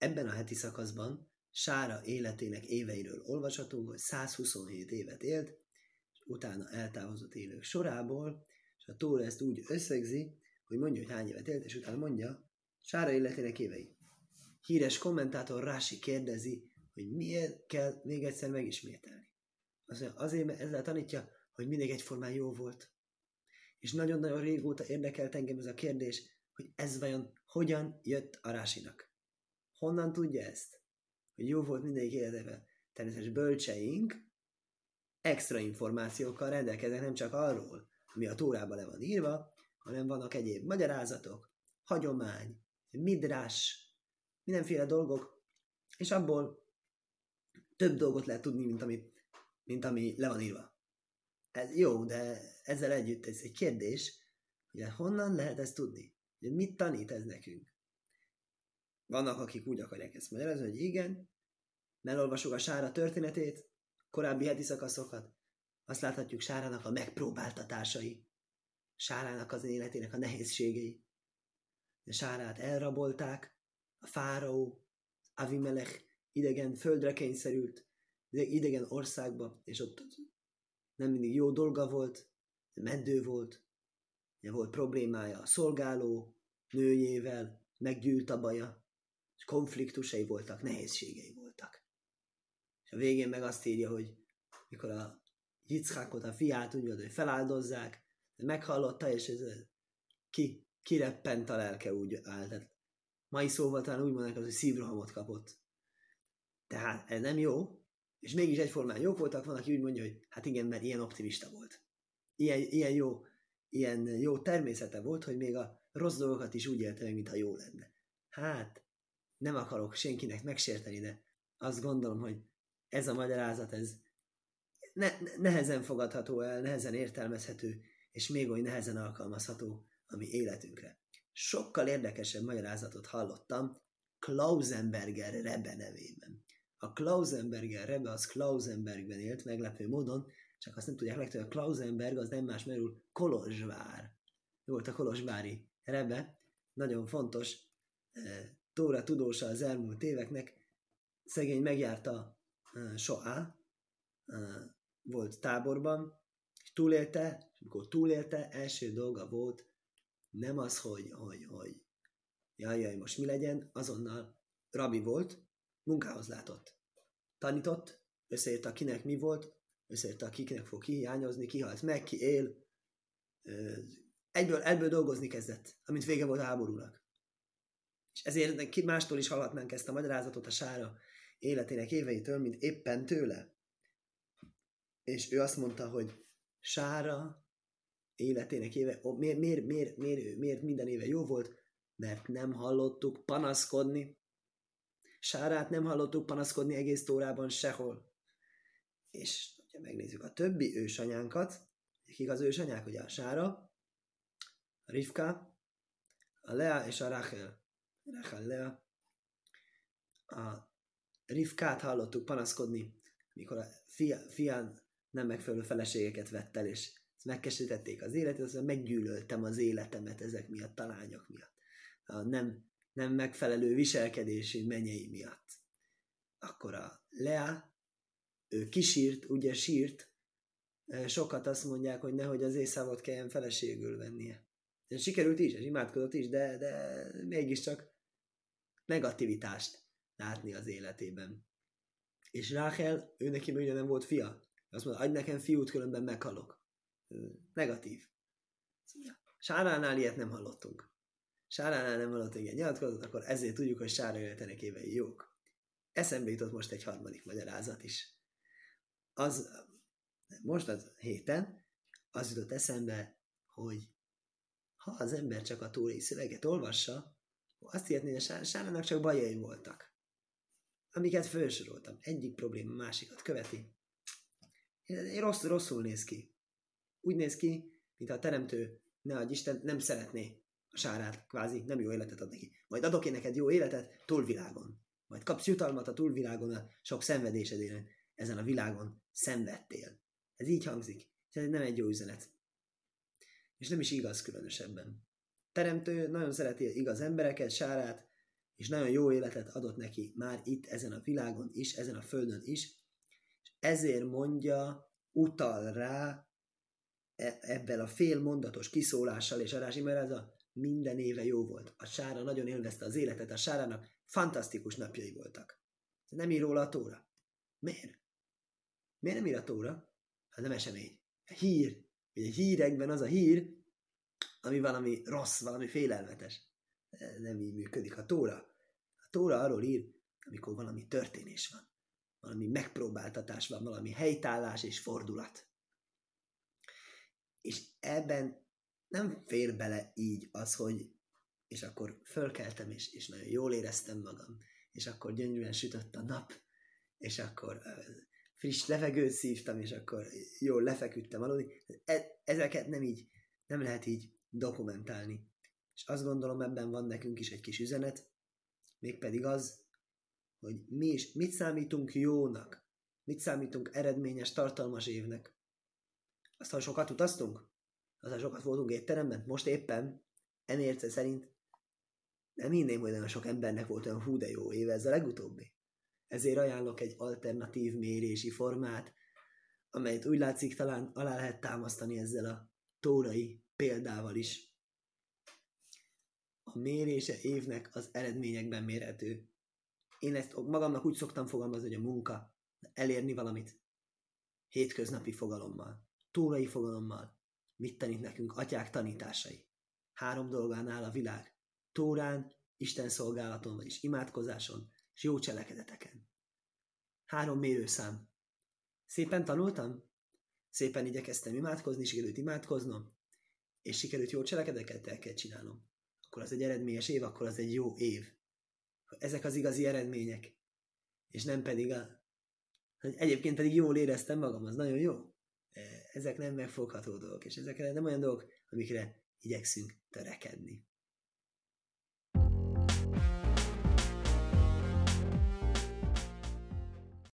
Ebben a heti szakaszban Sára életének éveiről olvashatunk, hogy 127 évet élt, és utána eltávozott élők sorából, és a Tóra ezt úgy összegzi, hogy mondja, hogy hány évet élt, és utána mondja, Sára életének évei. Híres kommentátor Rási kérdezi, hogy miért kell még egyszer megismételni. Azt mondja, azért, mert ezzel tanítja, hogy mindig egyformán jó volt. És nagyon-nagyon régóta érdekelt engem ez a kérdés, hogy ez vajon hogyan jött a Rásinak. Honnan tudja ezt? Hogy jó volt mindegyik életében. Természetesen bölcseink extra információkkal rendelkeznek nem csak arról, ami a Tórában le van írva, hanem vannak egyéb magyarázatok, hagyomány, midrás, mindenféle dolgok, és abból több dolgot lehet tudni, mint ami, mint ami le van írva. Ez jó, de ezzel együtt ez egy kérdés, hogy honnan lehet ezt tudni? Hogy mit tanít ez nekünk? Vannak, akik úgy akarják ezt magyarázni, hogy igen, elolvasjuk a Sára történetét, korábbi heti szakaszokat, azt láthatjuk Sárának a megpróbáltatásai, Sárának az életének a nehézségei. De Sárát elrabolták, a fáraó, Avimelech idegen földre kényszerült, idegen országba, és ott nem mindig jó dolga volt, de mendő volt, de volt problémája a szolgáló nőjével, meggyűlt a baja, és konfliktusai voltak, nehézségei voltak. És a végén meg azt írja, hogy mikor a Yitzhákot, a fiát úgy hogy feláldozzák, meghallotta, és ez ki, kireppent a lelke úgy állt. Mai szóval talán úgy mondanak, hogy szívrohamot kapott. Tehát ez nem jó, és mégis egyformán jók voltak, van, aki úgy mondja, hogy hát igen, mert ilyen optimista volt. Ilyen, ilyen, jó, ilyen jó természete volt, hogy még a rossz dolgokat is úgy élte meg, mintha jó lenne. Hát, nem akarok senkinek megsérteni, de azt gondolom, hogy ez a magyarázat, ez ne, nehezen fogadható el, nehezen értelmezhető, és még oly nehezen alkalmazható a mi életünkre. Sokkal érdekesebb magyarázatot hallottam Klausenberger Rebe nevében. A Klausenberger Rebe az Klausenbergben élt, meglepő módon, csak azt nem tudják legtöbb, a Klausenberg az nem más merül Kolozsvár. Ő volt a Kolozsvári Rebe, nagyon fontos e, Tóra tudósa az elmúlt éveknek, szegény megjárta e, Soá, volt táborban, és túlélte, és amikor túlélte, első dolga volt nem az, hogy, hogy, hogy jaj, jaj, most mi legyen, azonnal rabi volt, munkához látott. Tanított, összeírta, kinek mi volt, összeírta, kinek fog kihiányozni, ki halt meg, ki él. Egyből, egyből dolgozni kezdett, amint vége volt a háborúnak. És ezért mástól is hallhatnánk ezt a magyarázatot a sára életének éveitől, mint éppen tőle. És ő azt mondta, hogy sára életének éve, miért, miért, miért, miért, miért minden éve jó volt? Mert nem hallottuk panaszkodni. Sárát nem hallottuk panaszkodni egész tórában sehol. És ha megnézzük a többi ősanyánkat, kik az ősanyák, ugye a Sára, a Rivka, a Lea és a Rachel. Rachel, Lea. A Rivkát hallottuk panaszkodni, mikor a fia, fián nem megfelelő feleségeket vett el, és megkeserítették az életet, aztán meggyűlöltem az életemet ezek miatt, a lányok miatt. A nem, nem megfelelő viselkedési menyei miatt. Akkor a Lea, ő kisírt, ugye sírt, sokat azt mondják, hogy nehogy az észávot kelljen feleségül vennie. És sikerült is, és imádkozott is, de, de mégiscsak negativitást látni az életében. És Rákel, ő neki ugye nem volt fia. Azt mondta, adj nekem fiút, különben meghalok negatív. Sáránál ilyet nem hallottunk. Sáránál nem hallottunk ilyen nyilatkozatot, akkor ezért tudjuk, hogy Sára jöjtenek évei jók. Eszembe jutott most egy harmadik magyarázat is. Az, most az héten, az jutott eszembe, hogy ha az ember csak a túrai szöveget olvassa, azt hihetné, hogy a Sárának csak bajai voltak. Amiket felsoroltam. Egyik probléma másikat követi. Rossz, rosszul néz ki úgy néz ki, mint a teremtő, ne adj Isten, nem szeretné a sárát, kvázi nem jó életet ad neki. Majd adok én neked jó életet túlvilágon. Majd kapsz jutalmat a túlvilágon a sok szenvedésedére. Ezen a világon szenvedtél. Ez így hangzik. Ez nem egy jó üzenet. És nem is igaz különösebben. Teremtő nagyon szereti igaz embereket, sárát, és nagyon jó életet adott neki már itt, ezen a világon is, ezen a földön is, és ezért mondja, utal rá e- ebben a fél mondatos kiszólással és adási, mert ez a minden éve jó volt. A Sára nagyon élvezte az életet, a Sárának fantasztikus napjai voltak. Nem ír róla a tóra. Miért? Miért nem ír a tóra? Hát nem esemény. Hír. Ugye hírekben az a hír, ami valami rossz, valami félelmetes. Nem így működik a tóra. A tóra arról ír, amikor valami történés van. Valami megpróbáltatás van, valami helytállás és fordulat. És ebben nem fér bele így az, hogy és akkor fölkeltem, és, és nagyon jól éreztem magam, és akkor gyönyörűen sütött a nap, és akkor friss levegőt szívtam, és akkor jól lefeküdtem aludni. E- ezeket nem így, nem lehet így dokumentálni. És azt gondolom, ebben van nekünk is egy kis üzenet, mégpedig az, hogy mi is, mit számítunk jónak, mit számítunk eredményes, tartalmas évnek. Aztán sokat utaztunk, aztán sokat voltunk étteremben, most éppen, enérce szerint nem hinném, hogy nagyon sok embernek volt olyan hú de jó éve, ez a legutóbbi. Ezért ajánlok egy alternatív mérési formát, amelyet úgy látszik talán alá lehet támasztani ezzel a tórai példával is. A mérése évnek az eredményekben mérhető. Én ezt magamnak úgy szoktam fogalmazni, hogy a munka, elérni valamit hétköznapi fogalommal, tórai fogalommal, mit tanít nekünk atyák tanításai. Három dolgán áll a világ. Tórán, Isten szolgálaton, vagyis imádkozáson, és jó cselekedeteken. Három mérőszám. Szépen tanultam? Szépen igyekeztem imádkozni, sikerült imádkoznom, és sikerült jó cselekedeket el kell csinálnom. Akkor az egy eredményes év, akkor az egy jó év. Ezek az igazi eredmények. És nem pedig a... Egyébként pedig jól éreztem magam, az nagyon jó. Ezek nem megfogható dolgok, és ezek nem olyan dolgok, amikre igyekszünk törekedni.